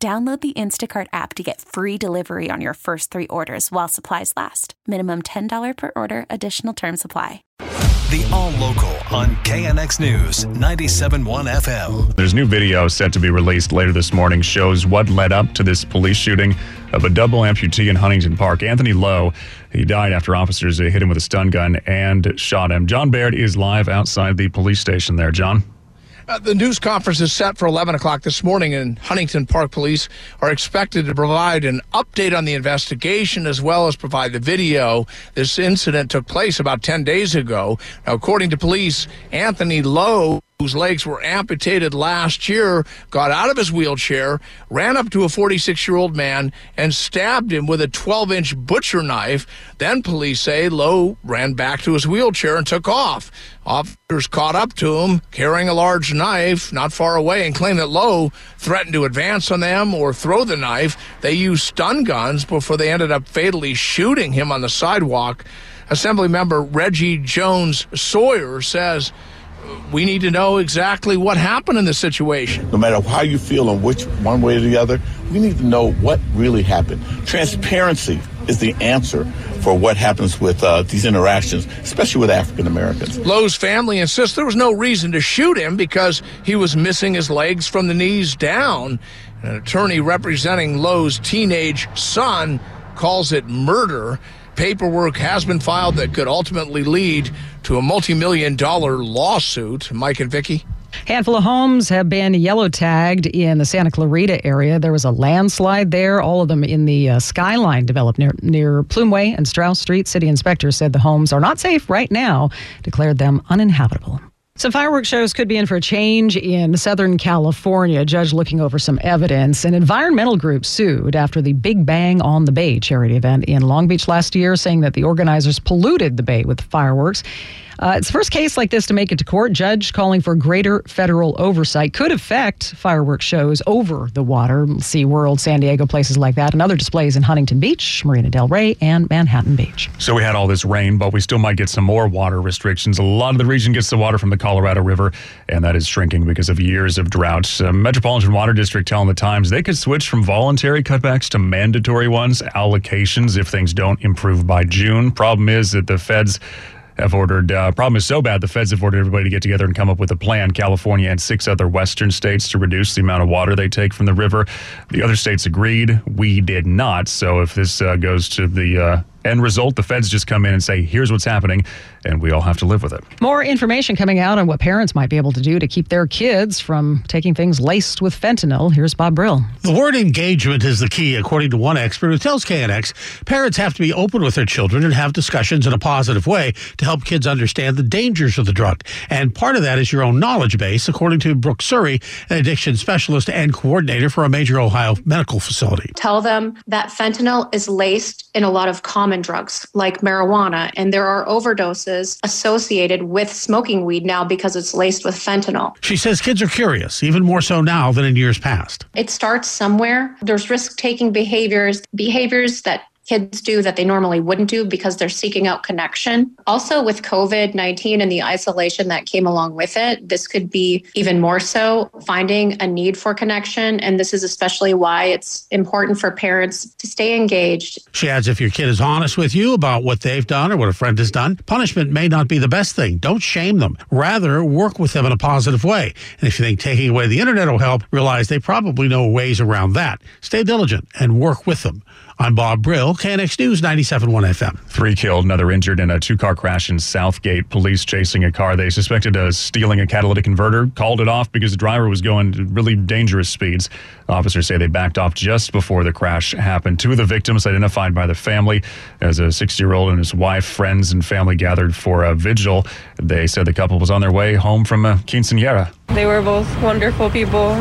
Download the Instacart app to get free delivery on your first three orders while supplies last. Minimum $10 per order, additional term supply. The All Local on KNX News 97.1 FM. There's new video set to be released later this morning shows what led up to this police shooting of a double amputee in Huntington Park. Anthony Lowe, he died after officers hit him with a stun gun and shot him. John Baird is live outside the police station there. John? Uh, the news conference is set for 11 o'clock this morning, and Huntington Park Police are expected to provide an update on the investigation as well as provide the video. This incident took place about 10 days ago. Now, according to police, Anthony Lowe whose legs were amputated last year, got out of his wheelchair, ran up to a 46 year old man, and stabbed him with a 12 inch butcher knife. Then police say Lowe ran back to his wheelchair and took off. Officers caught up to him carrying a large knife not far away and claimed that Lowe threatened to advance on them or throw the knife. They used stun guns before they ended up fatally shooting him on the sidewalk. Assemblymember Reggie Jones Sawyer says we need to know exactly what happened in the situation. No matter how you feel on which one way or the other, we need to know what really happened. Transparency is the answer for what happens with uh, these interactions, especially with African Americans. Lowe's family insists there was no reason to shoot him because he was missing his legs from the knees down. An attorney representing Lowe's teenage son calls it murder paperwork has been filed that could ultimately lead to a multi-million dollar lawsuit. Mike and Vicky. Handful of homes have been yellow tagged in the Santa Clarita area. There was a landslide there, all of them in the uh, skyline developed near, near Plumeway and Strauss Street. City inspectors said the homes are not safe right now, declared them uninhabitable. Some fireworks shows could be in for a change in Southern California. Judge looking over some evidence. An environmental group sued after the Big Bang on the Bay charity event in Long Beach last year, saying that the organizers polluted the bay with fireworks. Uh, it's the first case like this to make it to court. Judge calling for greater federal oversight could affect fireworks shows over the water, SeaWorld, San Diego, places like that, and other displays in Huntington Beach, Marina Del Rey, and Manhattan Beach. So we had all this rain, but we still might get some more water restrictions. A lot of the region gets the water from the Colorado River, and that is shrinking because of years of drought. Uh, Metropolitan Water District telling the Times they could switch from voluntary cutbacks to mandatory ones, allocations if things don't improve by June. Problem is that the feds have ordered. Uh, problem is so bad, the feds have ordered everybody to get together and come up with a plan. California and six other western states to reduce the amount of water they take from the river. The other states agreed. We did not. So if this uh, goes to the uh, end result, the feds just come in and say, here's what's happening, and we all have to live with it. More information coming out on what parents might be able to do to keep their kids from taking things laced with fentanyl. Here's Bob Brill. The word engagement is the key, according to one expert who tells KNX parents have to be open with their children and have discussions in a positive way to help kids understand the dangers of the drug. And part of that is your own knowledge base, according to Brooke Surrey, an addiction specialist and coordinator for a major Ohio medical facility. Tell them that fentanyl is laced in a lot of common drugs like marijuana, and there are overdoses associated with smoking weed now because it's laced with fentanyl. She says kids are curious, even more so now than in years past. It starts somewhere. There's risk taking behaviors, behaviors that kids do that they normally wouldn't do because they're seeking out connection. Also, with COVID 19 and the isolation that came along with it, this could be even more so finding a need for connection. And this is especially why it's important for parents to stay engaged. She adds if your kid is honest with you about what they've done or what a friend has done, punishment may not be the best thing. Don't shame them. Rather, work with them in a positive way. And if you think taking away the internet will help, realize they probably know ways around that. Stay diligent and work with them. I'm Bob Brill, KNX News 97.1 FM. Three killed, another injured in a two car crash in South Gate. Police chasing a car they suspected of stealing a catalytic converter called it off because the driver was going really dangerous speeds. Officers say they backed off just before the crash happened. Two of the victims identified by the family as a 60 year old and his wife, friends, and family gathered for a vigil. They said the couple was on their way home from a quinceanera. They were both wonderful people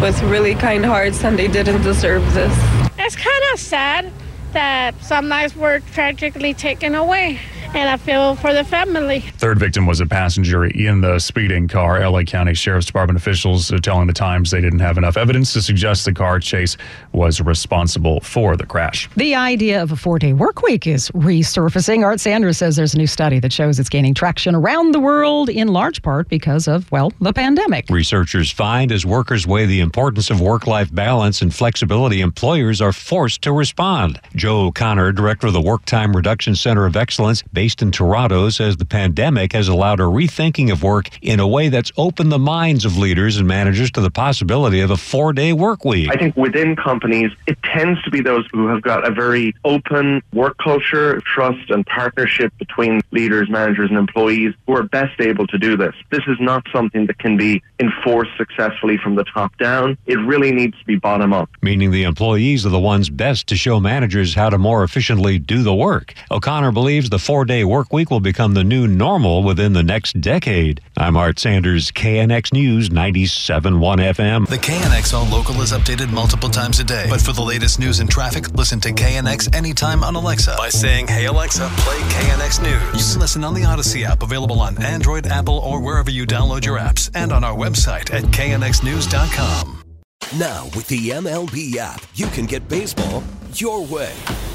with really kind hearts, and they didn't deserve this. It's kind of sad that some lives were tragically taken away and I feel for the family. Third victim was a passenger in the speeding car. LA County Sheriff's Department officials telling the Times they didn't have enough evidence to suggest the car chase was responsible for the crash. The idea of a four day work week is resurfacing. Art Sanders says there's a new study that shows it's gaining traction around the world in large part because of, well, the pandemic. Researchers find as workers weigh the importance of work life balance and flexibility, employers are forced to respond. Joe O'Connor, director of the Work Time Reduction Center of Excellence, based in Toronto, says the pandemic has allowed a rethinking of work in a way that's opened the minds of leaders and managers to the possibility of a four day work week. I think within companies, it tends to be those who have got a very open work culture, trust, and partnership between leaders, managers, and employees who are best able to do this. This is not something that can be enforced successfully from the top down. It really needs to be bottom up. Meaning the employees are the ones best to show managers how to more efficiently do the work. O'Connor believes the four day work week will become the new normal within the next decade. I'm Art Sanders, KNX News 97.1 FM. The KNX All Local is updated multiple times a day. But for the latest news and traffic, listen to KNX anytime on Alexa by saying, Hey Alexa, play KNX News. You can listen on the Audacy app, available on Android, Apple, or wherever you download your apps, and on our website at knxnews.com. Now, with the MLB app, you can get baseball your way.